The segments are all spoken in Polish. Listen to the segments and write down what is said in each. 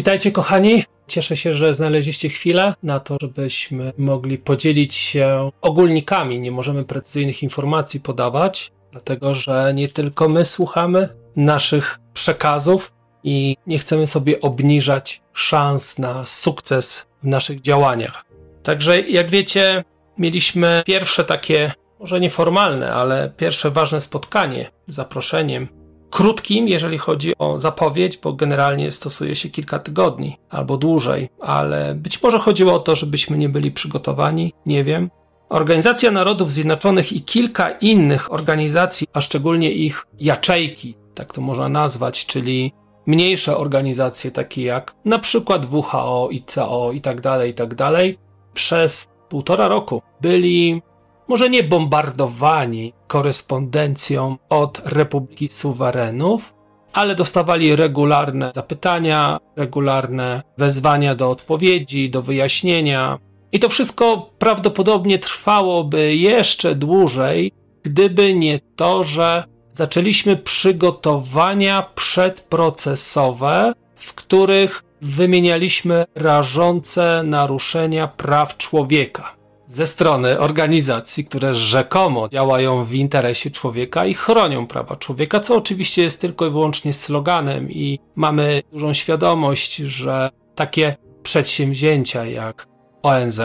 Witajcie kochani. Cieszę się, że znaleźliście chwilę na to, żebyśmy mogli podzielić się ogólnikami. Nie możemy precyzyjnych informacji podawać, dlatego że nie tylko my słuchamy naszych przekazów i nie chcemy sobie obniżać szans na sukces w naszych działaniach. Także, jak wiecie, mieliśmy pierwsze takie, może nieformalne, ale pierwsze ważne spotkanie z zaproszeniem krótkim, jeżeli chodzi o zapowiedź, bo generalnie stosuje się kilka tygodni albo dłużej, ale być może chodziło o to, żebyśmy nie byli przygotowani, nie wiem. Organizacja Narodów Zjednoczonych i kilka innych organizacji, a szczególnie ich jaczejki, tak to można nazwać, czyli mniejsze organizacje takie jak na przykład WHO, ICO i tak dalej, i tak dalej, przez półtora roku byli może nie bombardowani korespondencją od Republiki Suwerenów, ale dostawali regularne zapytania, regularne wezwania do odpowiedzi, do wyjaśnienia. I to wszystko prawdopodobnie trwałoby jeszcze dłużej, gdyby nie to, że zaczęliśmy przygotowania przedprocesowe, w których wymienialiśmy rażące naruszenia praw człowieka ze strony organizacji, które rzekomo działają w interesie człowieka i chronią prawa człowieka, co oczywiście jest tylko i wyłącznie sloganem i mamy dużą świadomość, że takie przedsięwzięcia jak ONZ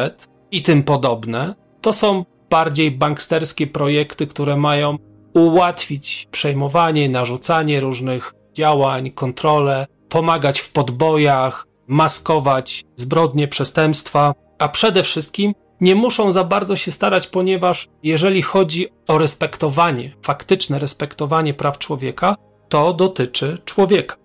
i tym podobne to są bardziej banksterskie projekty, które mają ułatwić przejmowanie, narzucanie różnych działań, kontrolę, pomagać w podbojach, maskować zbrodnie, przestępstwa, a przede wszystkim nie muszą za bardzo się starać, ponieważ jeżeli chodzi o respektowanie, faktyczne respektowanie praw człowieka, to dotyczy człowieka.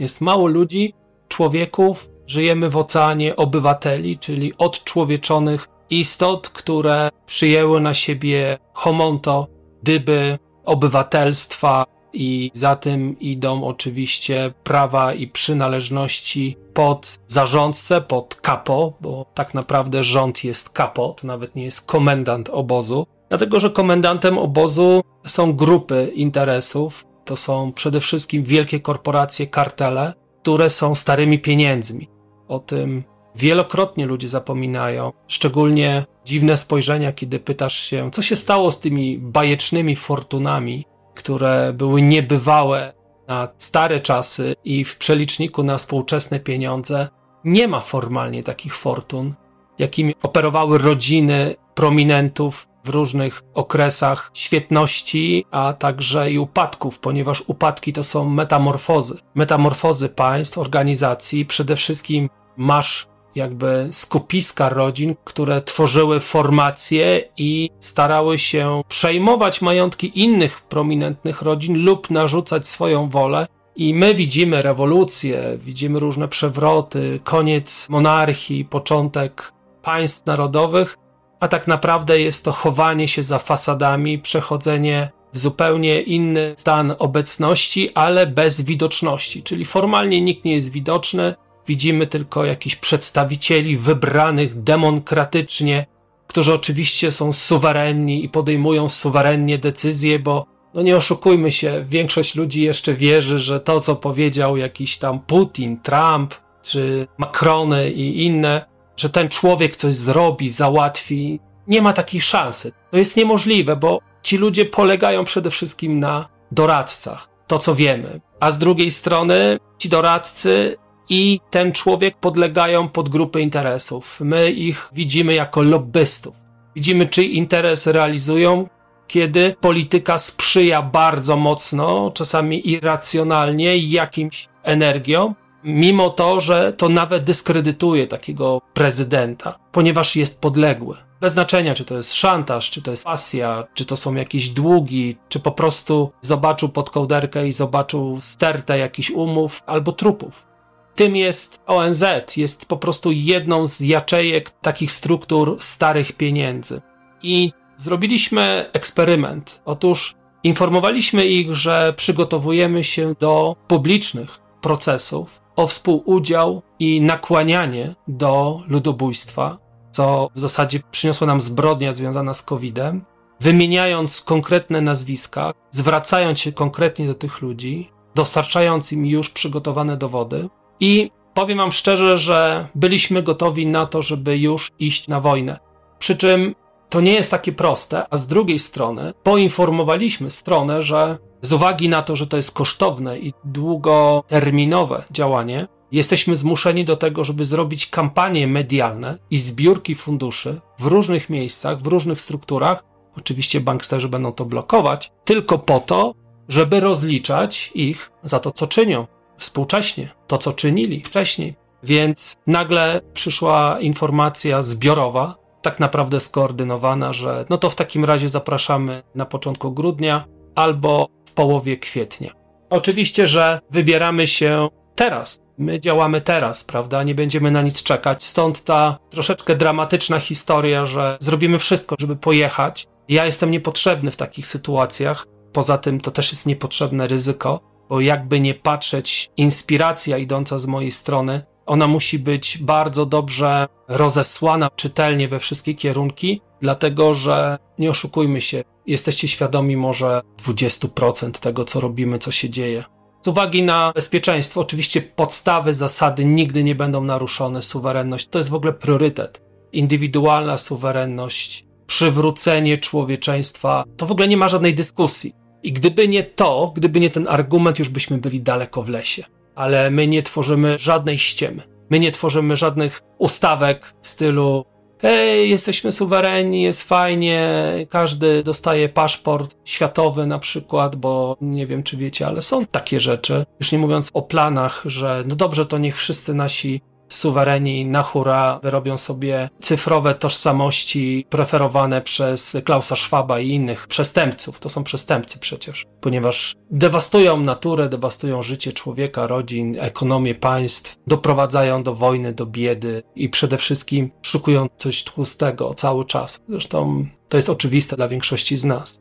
Jest mało ludzi, człowieków, żyjemy w oceanie obywateli, czyli odczłowieczonych istot, które przyjęły na siebie homonto, dyby obywatelstwa, i za tym idą oczywiście prawa i przynależności pod zarządcę, pod kapo, bo tak naprawdę rząd jest kapo, to nawet nie jest komendant obozu, dlatego że komendantem obozu są grupy interesów, to są przede wszystkim wielkie korporacje, kartele, które są starymi pieniędzmi. O tym wielokrotnie ludzie zapominają, szczególnie dziwne spojrzenia, kiedy pytasz się, co się stało z tymi bajecznymi fortunami, które były niebywałe na stare czasy i w przeliczniku na współczesne pieniądze, nie ma formalnie takich fortun, jakimi operowały rodziny prominentów w różnych okresach świetności, a także i upadków, ponieważ upadki to są metamorfozy. Metamorfozy państw, organizacji, przede wszystkim masz jakby skupiska rodzin, które tworzyły formacje i starały się przejmować majątki innych prominentnych rodzin lub narzucać swoją wolę. I my widzimy rewolucje, widzimy różne przewroty, koniec monarchii, początek państw narodowych, a tak naprawdę jest to chowanie się za fasadami, przechodzenie w zupełnie inny stan obecności, ale bez widoczności. Czyli formalnie nikt nie jest widoczny, Widzimy tylko jakichś przedstawicieli wybranych demokratycznie, którzy oczywiście są suwerenni i podejmują suwerennie decyzje, bo no nie oszukujmy się, większość ludzi jeszcze wierzy, że to, co powiedział jakiś tam Putin, Trump czy Macrony i inne, że ten człowiek coś zrobi, załatwi, nie ma takiej szansy. To jest niemożliwe, bo ci ludzie polegają przede wszystkim na doradcach, to co wiemy. A z drugiej strony ci doradcy i ten człowiek podlegają pod grupy interesów. My ich widzimy jako lobbystów. Widzimy, czyj interes realizują, kiedy polityka sprzyja bardzo mocno, czasami irracjonalnie, jakimś energią. mimo to, że to nawet dyskredytuje takiego prezydenta, ponieważ jest podległy. Bez znaczenia, czy to jest szantaż, czy to jest pasja, czy to są jakieś długi, czy po prostu zobaczył pod kołderkę i zobaczył stertę jakichś umów albo trupów. Tym jest ONZ, jest po prostu jedną z jaczejek takich struktur starych pieniędzy. I zrobiliśmy eksperyment. Otóż informowaliśmy ich, że przygotowujemy się do publicznych procesów o współudział i nakłanianie do ludobójstwa, co w zasadzie przyniosła nam zbrodnia związana z COVID-em, wymieniając konkretne nazwiska, zwracając się konkretnie do tych ludzi, dostarczając im już przygotowane dowody. I powiem Wam szczerze, że byliśmy gotowi na to, żeby już iść na wojnę. Przy czym to nie jest takie proste, a z drugiej strony poinformowaliśmy stronę, że z uwagi na to, że to jest kosztowne i długoterminowe działanie, jesteśmy zmuszeni do tego, żeby zrobić kampanie medialne i zbiórki funduszy w różnych miejscach, w różnych strukturach. Oczywiście banksterzy będą to blokować, tylko po to, żeby rozliczać ich za to, co czynią współcześnie, to, co czynili wcześniej. Więc nagle przyszła informacja zbiorowa, tak naprawdę skoordynowana, że no to w takim razie zapraszamy na początku grudnia albo w połowie kwietnia. Oczywiście, że wybieramy się teraz. My działamy teraz, prawda? Nie będziemy na nic czekać. Stąd ta troszeczkę dramatyczna historia, że zrobimy wszystko, żeby pojechać. Ja jestem niepotrzebny w takich sytuacjach. Poza tym to też jest niepotrzebne ryzyko, bo jakby nie patrzeć, inspiracja idąca z mojej strony ona musi być bardzo dobrze rozesłana czytelnie we wszystkie kierunki, dlatego że nie oszukujmy się, jesteście świadomi może 20% tego, co robimy, co się dzieje. Z uwagi na bezpieczeństwo, oczywiście podstawy, zasady nigdy nie będą naruszone, suwerenność to jest w ogóle priorytet. Indywidualna suwerenność, przywrócenie człowieczeństwa, to w ogóle nie ma żadnej dyskusji. I gdyby nie to, gdyby nie ten argument, już byśmy byli daleko w lesie ale my nie tworzymy żadnej ściemy. My nie tworzymy żadnych ustawek w stylu hej, jesteśmy suwerenni, jest fajnie, każdy dostaje paszport światowy na przykład, bo nie wiem, czy wiecie, ale są takie rzeczy. Już nie mówiąc o planach, że no dobrze, to niech wszyscy nasi suwereni na hura wyrobią sobie cyfrowe tożsamości preferowane przez Klausa Schwaba i innych przestępców. To są przestępcy przecież, ponieważ dewastują naturę, dewastują życie człowieka, rodzin, ekonomię państw, doprowadzają do wojny, do biedy i przede wszystkim szukują coś tłustego cały czas. Zresztą to jest oczywiste dla większości z nas.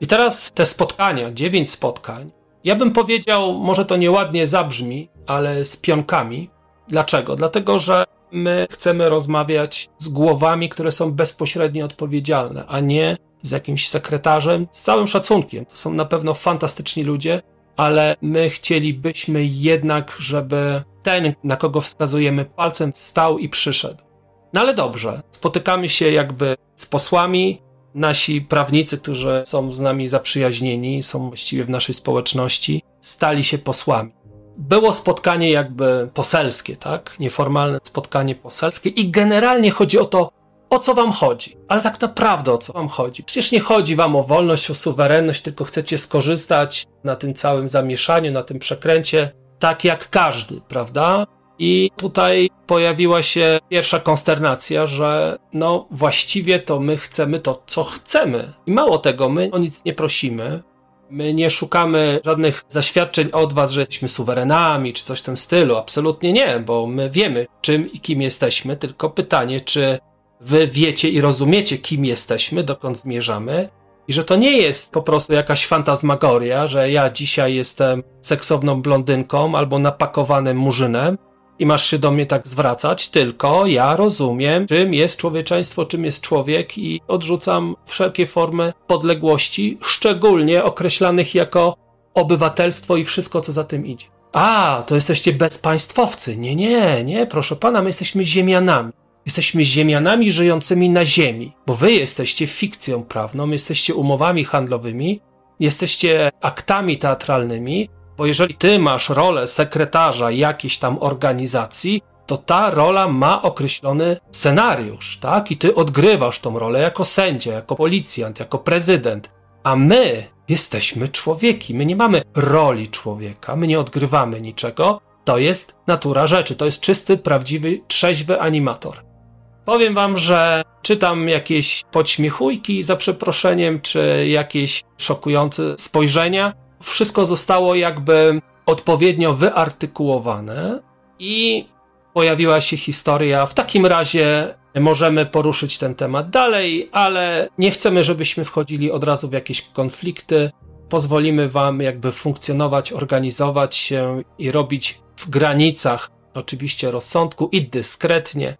I teraz te spotkania, dziewięć spotkań, ja bym powiedział, może to nieładnie zabrzmi, ale z pionkami, Dlaczego? Dlatego, że my chcemy rozmawiać z głowami, które są bezpośrednio odpowiedzialne, a nie z jakimś sekretarzem, z całym szacunkiem. To są na pewno fantastyczni ludzie, ale my chcielibyśmy jednak, żeby ten, na kogo wskazujemy palcem, stał i przyszedł. No ale dobrze, spotykamy się jakby z posłami, nasi prawnicy, którzy są z nami zaprzyjaźnieni, są właściwie w naszej społeczności, stali się posłami było spotkanie jakby poselskie, tak? Nieformalne spotkanie poselskie i generalnie chodzi o to, o co wam chodzi. Ale tak naprawdę o co wam chodzi? Przecież nie chodzi wam o wolność, o suwerenność, tylko chcecie skorzystać na tym całym zamieszaniu, na tym przekręcie, tak jak każdy, prawda? I tutaj pojawiła się pierwsza konsternacja, że no właściwie to my chcemy to, co chcemy. I mało tego, my o nic nie prosimy. My nie szukamy żadnych zaświadczeń od was, że jesteśmy suwerenami czy coś w tym stylu. Absolutnie nie, bo my wiemy, czym i kim jesteśmy, tylko pytanie, czy wy wiecie i rozumiecie, kim jesteśmy, dokąd zmierzamy. I że to nie jest po prostu jakaś fantazmagoria, że ja dzisiaj jestem seksowną blondynką albo napakowanym murzynem, i masz się do mnie tak zwracać, tylko ja rozumiem, czym jest człowieczeństwo, czym jest człowiek i odrzucam wszelkie formy podległości, szczególnie określanych jako obywatelstwo i wszystko, co za tym idzie. A, to jesteście bezpaństwowcy. Nie, nie, nie, proszę pana, my jesteśmy ziemianami. Jesteśmy ziemianami żyjącymi na ziemi, bo wy jesteście fikcją prawną, jesteście umowami handlowymi, jesteście aktami teatralnymi, bo jeżeli ty masz rolę sekretarza jakiejś tam organizacji, to ta rola ma określony scenariusz, tak? I ty odgrywasz tą rolę jako sędzia, jako policjant, jako prezydent. A my jesteśmy człowieki, my nie mamy roli człowieka, my nie odgrywamy niczego. To jest natura rzeczy, to jest czysty, prawdziwy, trzeźwy animator. Powiem wam, że czytam jakieś podśmiechujki za przeproszeniem, czy jakieś szokujące spojrzenia. Wszystko zostało jakby odpowiednio wyartykułowane i pojawiła się historia. W takim razie możemy poruszyć ten temat dalej, ale nie chcemy, żebyśmy wchodzili od razu w jakieś konflikty. Pozwolimy Wam jakby funkcjonować, organizować się i robić w granicach oczywiście rozsądku i dyskretnie,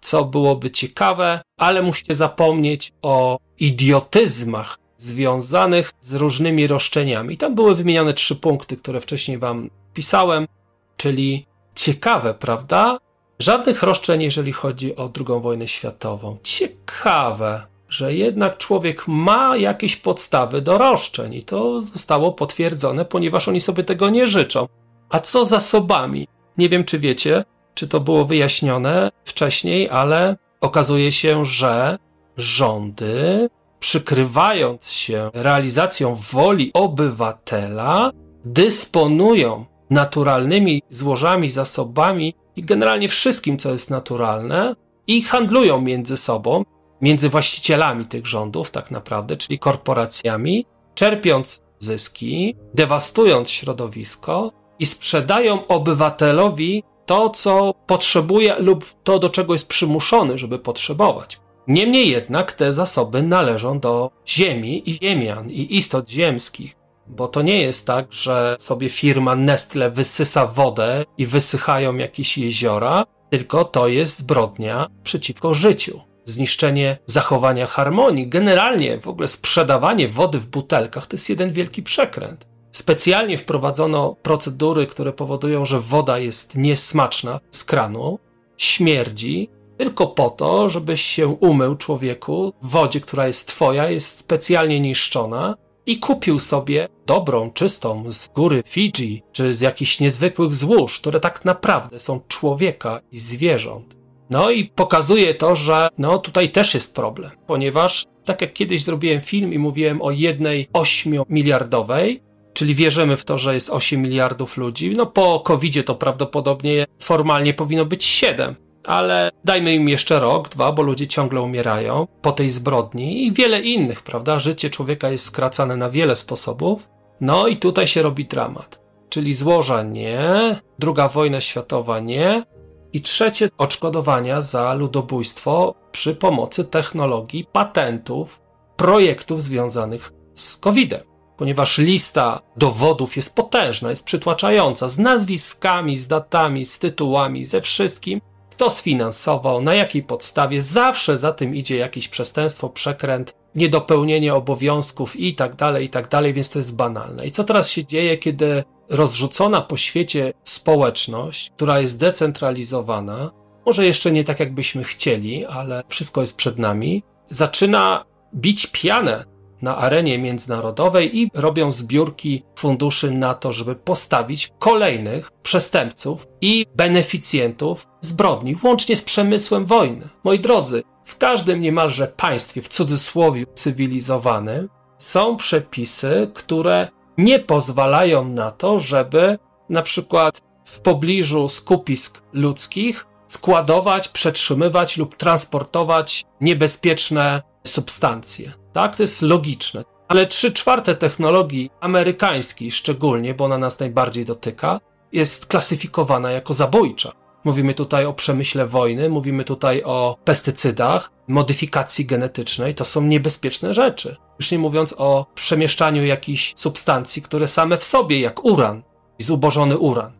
co byłoby ciekawe, ale musicie zapomnieć o idiotyzmach związanych z różnymi roszczeniami. Tam były wymienione trzy punkty, które wcześniej Wam pisałem, czyli ciekawe, prawda? Żadnych roszczeń, jeżeli chodzi o II wojnę światową. Ciekawe, że jednak człowiek ma jakieś podstawy do roszczeń i to zostało potwierdzone, ponieważ oni sobie tego nie życzą. A co zasobami? Nie wiem, czy wiecie, czy to było wyjaśnione wcześniej, ale okazuje się, że rządy, przykrywając się realizacją woli obywatela, dysponują naturalnymi złożami, zasobami i generalnie wszystkim, co jest naturalne, i handlują między sobą, między właścicielami tych rządów, tak naprawdę, czyli korporacjami, czerpiąc zyski, dewastując środowisko i sprzedają obywatelowi to, co potrzebuje lub to, do czego jest przymuszony, żeby potrzebować. Niemniej jednak te zasoby należą do ziemi i ziemian i istot ziemskich. Bo to nie jest tak, że sobie firma Nestle wysysa wodę i wysychają jakieś jeziora, tylko to jest zbrodnia przeciwko życiu. Zniszczenie zachowania harmonii, generalnie w ogóle sprzedawanie wody w butelkach to jest jeden wielki przekręt. Specjalnie wprowadzono procedury, które powodują, że woda jest niesmaczna z kranu, śmierdzi, tylko po to, żebyś się umył człowieku w wodzie, która jest twoja, jest specjalnie niszczona, i kupił sobie dobrą, czystą z góry Fidżi czy z jakichś niezwykłych złóż, które tak naprawdę są człowieka i zwierząt. No i pokazuje to, że no tutaj też jest problem, ponieważ tak jak kiedyś zrobiłem film i mówiłem o jednej ośmiomiliardowej, czyli wierzymy w to, że jest 8 miliardów ludzi, no po covid to prawdopodobnie formalnie powinno być 7, ale dajmy im jeszcze rok, dwa, bo ludzie ciągle umierają po tej zbrodni i wiele innych, prawda? Życie człowieka jest skracane na wiele sposobów. No i tutaj się robi dramat. Czyli złoża nie, druga wojna światowa nie i trzecie odszkodowania za ludobójstwo przy pomocy technologii, patentów, projektów związanych z COVID-em. Ponieważ lista dowodów jest potężna, jest przytłaczająca, z nazwiskami, z datami, z tytułami, ze wszystkim, kto sfinansował, na jakiej podstawie, zawsze za tym idzie jakieś przestępstwo, przekręt, niedopełnienie obowiązków i tak dalej, i tak dalej, więc to jest banalne. I co teraz się dzieje, kiedy rozrzucona po świecie społeczność, która jest decentralizowana, może jeszcze nie tak, jakbyśmy chcieli, ale wszystko jest przed nami, zaczyna bić pianę na arenie międzynarodowej i robią zbiórki funduszy na to, żeby postawić kolejnych przestępców i beneficjentów zbrodni, łącznie z przemysłem wojny. Moi drodzy, w każdym niemalże państwie, w cudzysłowie cywilizowanym, są przepisy, które nie pozwalają na to, żeby na przykład w pobliżu skupisk ludzkich składować, przetrzymywać lub transportować niebezpieczne substancje. Tak, to jest logiczne. Ale trzy czwarte technologii amerykańskiej szczególnie, bo ona nas najbardziej dotyka, jest klasyfikowana jako zabójcza. Mówimy tutaj o przemyśle wojny, mówimy tutaj o pestycydach, modyfikacji genetycznej. To są niebezpieczne rzeczy. Już nie mówiąc o przemieszczaniu jakichś substancji, które same w sobie, jak uran, zubożony uran,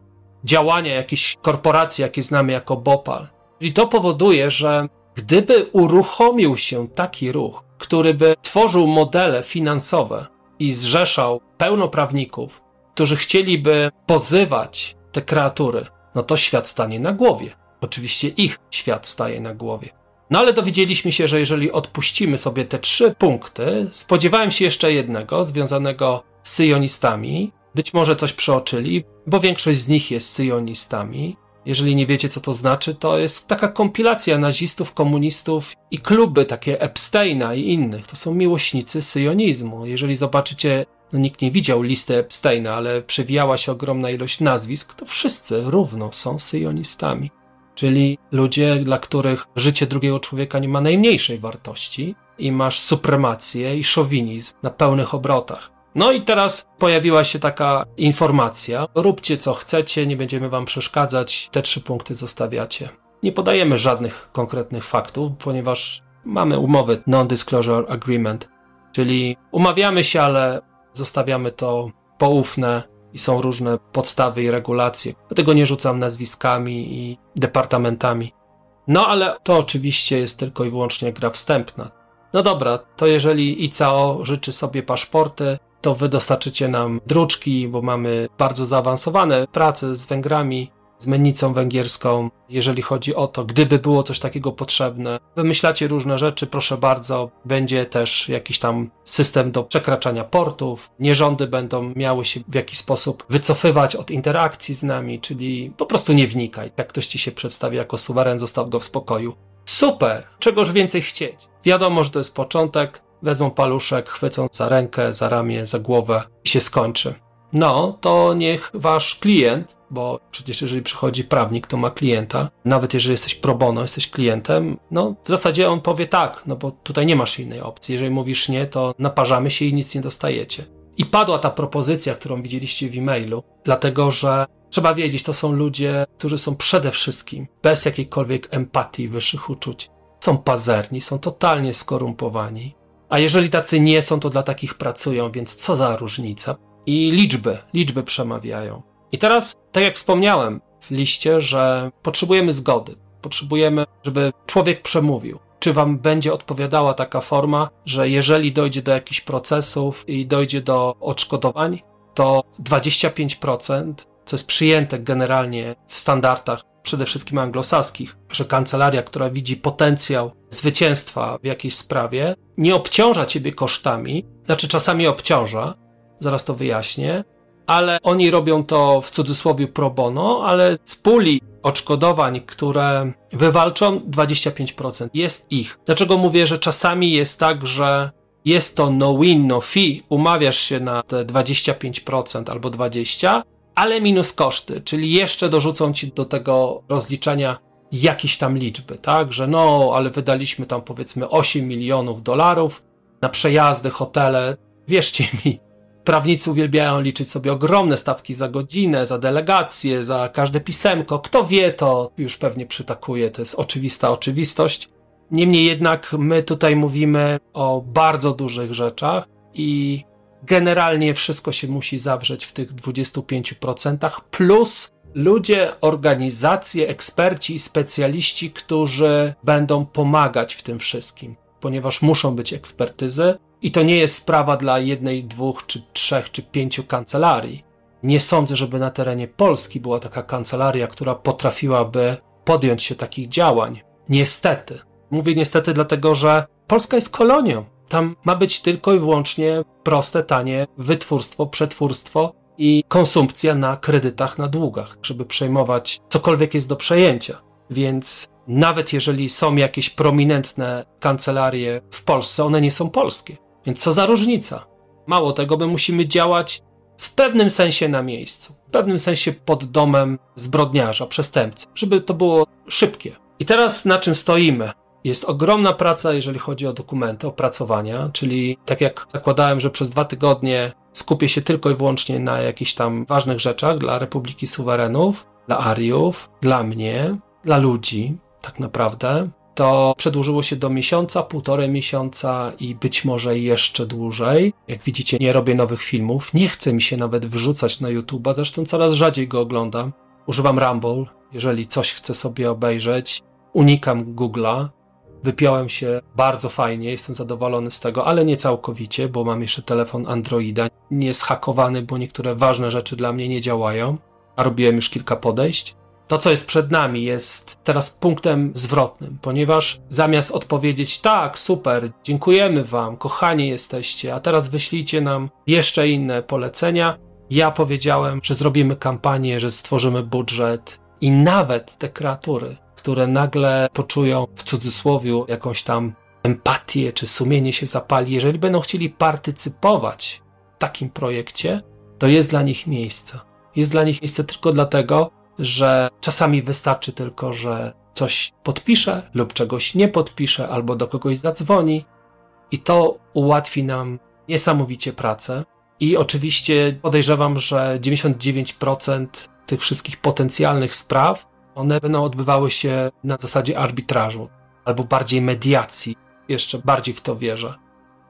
działania jakichś korporacji, jakie znamy jako Bopal. I to powoduje, że gdyby uruchomił się taki ruch, który by tworzył modele finansowe i zrzeszał pełnoprawników, którzy chcieliby pozywać te kreatury, no to świat stanie na głowie. Oczywiście ich świat staje na głowie. No ale dowiedzieliśmy się, że jeżeli odpuścimy sobie te trzy punkty, spodziewałem się jeszcze jednego związanego z syjonistami. Być może coś przeoczyli, bo większość z nich jest syjonistami. Jeżeli nie wiecie, co to znaczy, to jest taka kompilacja nazistów, komunistów i kluby takie Epsteina i innych. To są miłośnicy syjonizmu. Jeżeli zobaczycie no nikt nie widział listy Epsteina, ale przewijała się ogromna ilość nazwisk, to wszyscy równo są syjonistami. Czyli ludzie, dla których życie drugiego człowieka nie ma najmniejszej wartości i masz supremację i szowinizm na pełnych obrotach. No i teraz pojawiła się taka informacja: róbcie co chcecie, nie będziemy wam przeszkadzać, te trzy punkty zostawiacie. Nie podajemy żadnych konkretnych faktów, ponieważ mamy umowę Non-Disclosure Agreement, czyli umawiamy się, ale zostawiamy to poufne i są różne podstawy i regulacje. Dlatego nie rzucam nazwiskami i departamentami. No ale to oczywiście jest tylko i wyłącznie gra wstępna. No dobra, to jeżeli ICAO życzy sobie paszporty, to wy dostarczycie nam druczki, bo mamy bardzo zaawansowane prace z Węgrami, z mennicą węgierską, jeżeli chodzi o to, gdyby było coś takiego potrzebne. Wymyślacie różne rzeczy, proszę bardzo, będzie też jakiś tam system do przekraczania portów, nierządy będą miały się w jakiś sposób wycofywać od interakcji z nami, czyli po prostu nie wnikaj. Jak ktoś ci się przedstawi jako suweren, zostaw go w spokoju. Super! Czegoż więcej chcieć? Wiadomo, że to jest początek, wezmą paluszek, chwycą za rękę, za ramię, za głowę i się skończy. No, to niech wasz klient, bo przecież jeżeli przychodzi prawnik, to ma klienta, nawet jeżeli jesteś pro bono, jesteś klientem, no w zasadzie on powie tak, no bo tutaj nie masz innej opcji. Jeżeli mówisz nie, to naparzamy się i nic nie dostajecie. I padła ta propozycja, którą widzieliście w e-mailu, dlatego że trzeba wiedzieć, to są ludzie, którzy są przede wszystkim bez jakiejkolwiek empatii, wyższych uczuć. Są pazerni, są totalnie skorumpowani a jeżeli tacy nie są, to dla takich pracują, więc co za różnica? I liczby, liczby przemawiają. I teraz, tak jak wspomniałem w liście, że potrzebujemy zgody. Potrzebujemy, żeby człowiek przemówił. Czy wam będzie odpowiadała taka forma, że jeżeli dojdzie do jakichś procesów i dojdzie do odszkodowań, to 25%, co jest przyjęte generalnie w standardach przede wszystkim anglosaskich, że kancelaria, która widzi potencjał zwycięstwa w jakiejś sprawie, nie obciąża ciebie kosztami, znaczy czasami obciąża, zaraz to wyjaśnię, ale oni robią to w cudzysłowie pro bono, ale z puli odszkodowań, które wywalczą, 25% jest ich. Dlaczego mówię, że czasami jest tak, że jest to no win, no fee, umawiasz się na te 25% albo 20%, ale minus koszty, czyli jeszcze dorzucą ci do tego rozliczenia jakieś tam liczby, tak? Że no, ale wydaliśmy tam powiedzmy 8 milionów dolarów na przejazdy, hotele. Wierzcie mi, prawnicy uwielbiają liczyć sobie ogromne stawki za godzinę, za delegację, za każde pisemko. Kto wie, to już pewnie przytakuje, to jest oczywista oczywistość. Niemniej jednak my tutaj mówimy o bardzo dużych rzeczach i generalnie wszystko się musi zawrzeć w tych 25%, plus ludzie, organizacje, eksperci i specjaliści, którzy będą pomagać w tym wszystkim, ponieważ muszą być ekspertyzy i to nie jest sprawa dla jednej, dwóch, czy trzech, czy pięciu kancelarii. Nie sądzę, żeby na terenie Polski była taka kancelaria, która potrafiłaby podjąć się takich działań. Niestety. Mówię niestety, dlatego że Polska jest kolonią. Tam ma być tylko i wyłącznie proste, tanie wytwórstwo, przetwórstwo i konsumpcja na kredytach, na długach, żeby przejmować cokolwiek jest do przejęcia. Więc nawet jeżeli są jakieś prominentne kancelarie w Polsce, one nie są polskie. Więc co za różnica? Mało tego, my musimy działać w pewnym sensie na miejscu, w pewnym sensie pod domem zbrodniarza, przestępcy, żeby to było szybkie. I teraz na czym stoimy? Jest ogromna praca, jeżeli chodzi o dokumenty, opracowania, czyli tak jak zakładałem, że przez dwa tygodnie skupię się tylko i wyłącznie na jakichś tam ważnych rzeczach dla Republiki Suwerenów, dla Ariów, dla mnie, dla ludzi, tak naprawdę, to przedłużyło się do miesiąca, półtorej miesiąca i być może jeszcze dłużej. Jak widzicie, nie robię nowych filmów, nie chcę mi się nawet wrzucać na YouTube'a, zresztą coraz rzadziej go oglądam. Używam Rumble, jeżeli coś chcę sobie obejrzeć. Unikam Google'a, Wypiąłem się bardzo fajnie, jestem zadowolony z tego, ale nie całkowicie, bo mam jeszcze telefon Androida. Nie jest hakowany, bo niektóre ważne rzeczy dla mnie nie działają, a robiłem już kilka podejść. To, co jest przed nami, jest teraz punktem zwrotnym, ponieważ zamiast odpowiedzieć tak, super, dziękujemy Wam, kochani jesteście, a teraz wyślijcie nam jeszcze inne polecenia, ja powiedziałem, że zrobimy kampanię, że stworzymy budżet i nawet te kreatury które nagle poczują w cudzysłowie jakąś tam empatię czy sumienie się zapali, jeżeli będą chcieli partycypować takim projekcie, to jest dla nich miejsce. Jest dla nich miejsce tylko dlatego, że czasami wystarczy tylko, że coś podpisze lub czegoś nie podpisze, albo do kogoś zadzwoni, i to ułatwi nam niesamowicie pracę. I oczywiście podejrzewam, że 99% tych wszystkich potencjalnych spraw, one będą odbywały się na zasadzie arbitrażu albo bardziej mediacji. Jeszcze bardziej w to wierzę.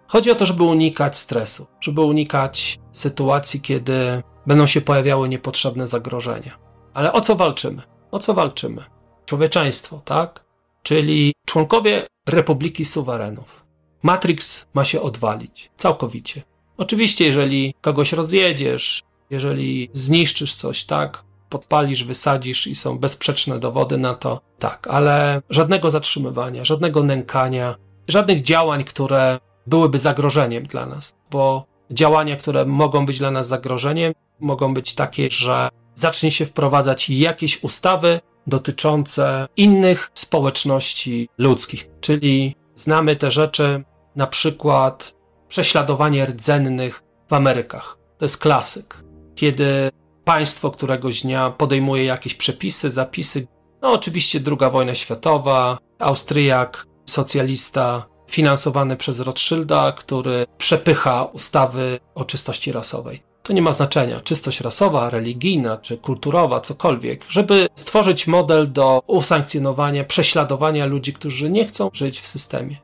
Chodzi o to, żeby unikać stresu, żeby unikać sytuacji, kiedy będą się pojawiały niepotrzebne zagrożenia. Ale o co walczymy? O co walczymy? Człowieczeństwo, tak? Czyli członkowie Republiki Suwerenów. Matrix ma się odwalić całkowicie. Oczywiście, jeżeli kogoś rozjedziesz, jeżeli zniszczysz coś, tak, podpalisz, wysadzisz i są bezsprzeczne dowody na to, tak, ale żadnego zatrzymywania, żadnego nękania, żadnych działań, które byłyby zagrożeniem dla nas, bo działania, które mogą być dla nas zagrożeniem, mogą być takie, że zacznie się wprowadzać jakieś ustawy dotyczące innych społeczności ludzkich, czyli znamy te rzeczy, na przykład prześladowanie rdzennych w Amerykach. To jest klasyk, kiedy państwo któregoś dnia podejmuje jakieś przepisy, zapisy. No, oczywiście II wojna światowa, Austriak, socjalista, finansowany przez Rothschilda, który przepycha ustawy o czystości rasowej. To nie ma znaczenia, czystość rasowa, religijna czy kulturowa, cokolwiek, żeby stworzyć model do usankcjonowania, prześladowania ludzi, którzy nie chcą żyć w systemie.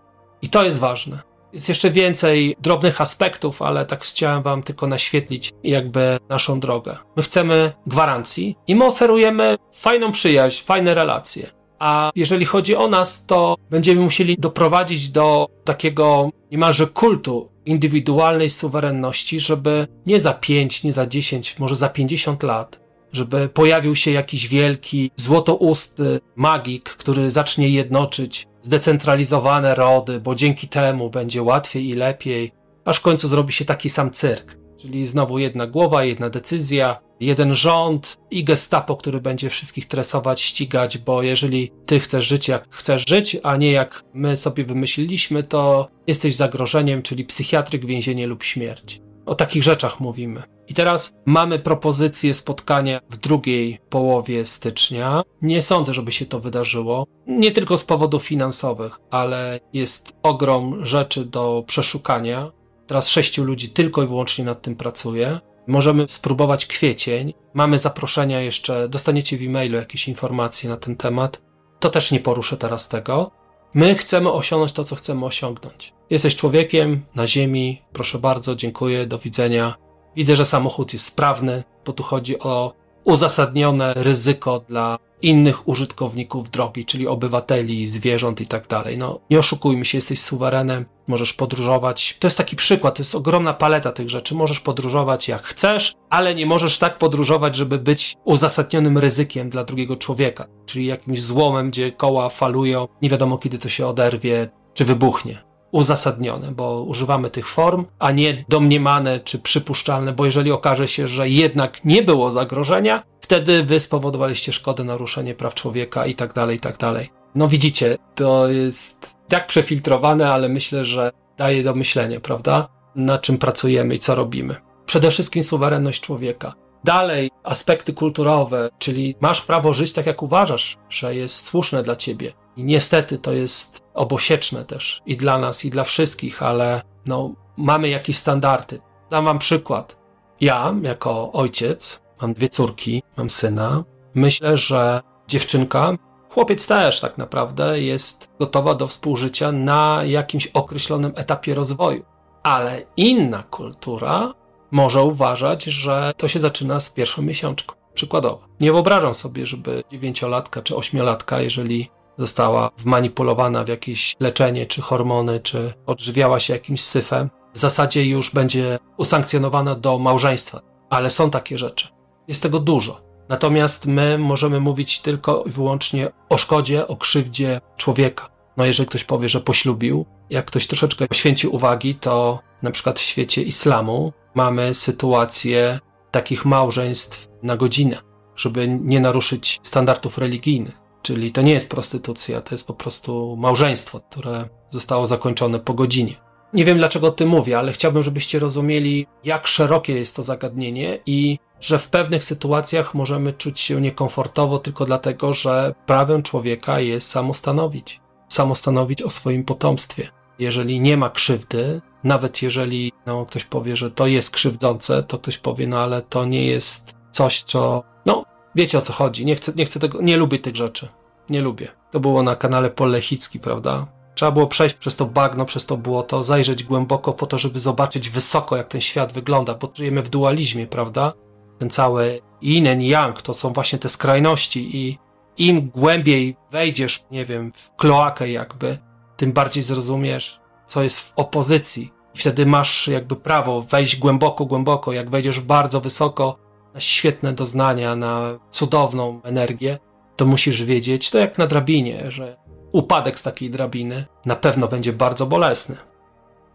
I to jest ważne. Jest jeszcze więcej drobnych aspektów, ale tak chciałem Wam tylko naświetlić jakby naszą drogę. My chcemy gwarancji i my oferujemy fajną przyjaźń, fajne relacje. A jeżeli chodzi o nas, to będziemy musieli doprowadzić do takiego niemalże kultu indywidualnej suwerenności, żeby nie za 5, nie za 10, może za 50 lat, żeby pojawił się jakiś wielki, złotousty magik, który zacznie jednoczyć zdecentralizowane rody, bo dzięki temu będzie łatwiej i lepiej, aż w końcu zrobi się taki sam cyrk. Czyli znowu jedna głowa, jedna decyzja, jeden rząd i gestapo, który będzie wszystkich tresować, ścigać, bo jeżeli ty chcesz żyć jak chcesz żyć, a nie jak my sobie wymyśliliśmy, to jesteś zagrożeniem, czyli psychiatryk, więzienie lub śmierć. O takich rzeczach mówimy. I teraz mamy propozycję spotkania w drugiej połowie stycznia. Nie sądzę, żeby się to wydarzyło. Nie tylko z powodów finansowych, ale jest ogrom rzeczy do przeszukania. Teraz sześciu ludzi tylko i wyłącznie nad tym pracuje. Możemy spróbować kwiecień. Mamy zaproszenia jeszcze, dostaniecie w e-mailu jakieś informacje na ten temat. To też nie poruszę teraz tego. My chcemy osiągnąć to, co chcemy osiągnąć. Jesteś człowiekiem na ziemi, proszę bardzo, dziękuję, do widzenia. Widzę, że samochód jest sprawny, bo tu chodzi o uzasadnione ryzyko dla innych użytkowników drogi, czyli obywateli, zwierząt i tak dalej. No, nie oszukujmy się, jesteś suwerenem, możesz podróżować. To jest taki przykład, to jest ogromna paleta tych rzeczy. Możesz podróżować jak chcesz, ale nie możesz tak podróżować, żeby być uzasadnionym ryzykiem dla drugiego człowieka, czyli jakimś złomem, gdzie koła falują, nie wiadomo kiedy to się oderwie czy wybuchnie uzasadnione, bo używamy tych form, a nie domniemane czy przypuszczalne, bo jeżeli okaże się, że jednak nie było zagrożenia, wtedy wy spowodowaliście szkodę, naruszenie praw człowieka i tak dalej, i tak dalej. No widzicie, to jest tak przefiltrowane, ale myślę, że daje do myślenia, prawda? Na czym pracujemy i co robimy. Przede wszystkim suwerenność człowieka. Dalej, aspekty kulturowe, czyli masz prawo żyć tak, jak uważasz, że jest słuszne dla ciebie. I niestety to jest obosieczne też i dla nas, i dla wszystkich, ale no, mamy jakieś standardy. Dam wam przykład. Ja, jako ojciec, mam dwie córki, mam syna. Myślę, że dziewczynka, chłopiec też tak naprawdę, jest gotowa do współżycia na jakimś określonym etapie rozwoju. Ale inna kultura może uważać, że to się zaczyna z pierwszą miesiączką. Przykładowo. Nie wyobrażam sobie, żeby dziewięciolatka czy ośmiolatka, jeżeli została wmanipulowana w jakieś leczenie, czy hormony, czy odżywiała się jakimś syfem, w zasadzie już będzie usankcjonowana do małżeństwa. Ale są takie rzeczy. Jest tego dużo. Natomiast my możemy mówić tylko i wyłącznie o szkodzie, o krzywdzie człowieka. No jeżeli ktoś powie, że poślubił, jak ktoś troszeczkę poświęci uwagi, to na przykład w świecie islamu mamy sytuację takich małżeństw na godzinę, żeby nie naruszyć standardów religijnych. Czyli to nie jest prostytucja, to jest po prostu małżeństwo, które zostało zakończone po godzinie. Nie wiem dlaczego o tym mówię, ale chciałbym, żebyście rozumieli, jak szerokie jest to zagadnienie i że w pewnych sytuacjach możemy czuć się niekomfortowo tylko dlatego, że prawem człowieka jest samostanowić. Samostanowić o swoim potomstwie. Jeżeli nie ma krzywdy, nawet jeżeli no, ktoś powie, że to jest krzywdzące, to ktoś powie, no ale to nie jest coś, co. No, wiecie o co chodzi. Nie chcę, nie chcę tego, nie lubię tych rzeczy. Nie lubię. To było na kanale Polechicki, prawda? Trzeba było przejść przez to bagno, przez to błoto, zajrzeć głęboko po to, żeby zobaczyć wysoko, jak ten świat wygląda, bo żyjemy w dualizmie, prawda? Ten cały yin and yang to są właśnie te skrajności i im głębiej wejdziesz, nie wiem, w kloakę jakby, tym bardziej zrozumiesz, co jest w opozycji. I wtedy masz jakby prawo wejść głęboko, głęboko. Jak wejdziesz bardzo wysoko, na świetne doznania, na cudowną energię, to musisz wiedzieć, to jak na drabinie, że upadek z takiej drabiny na pewno będzie bardzo bolesny.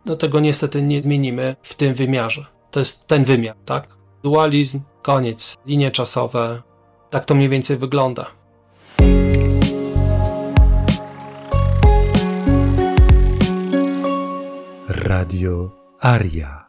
Do tego niestety nie zmienimy w tym wymiarze. To jest ten wymiar, tak? Dualizm, koniec, linie czasowe. Tak to mniej więcej wygląda. Radio Aria.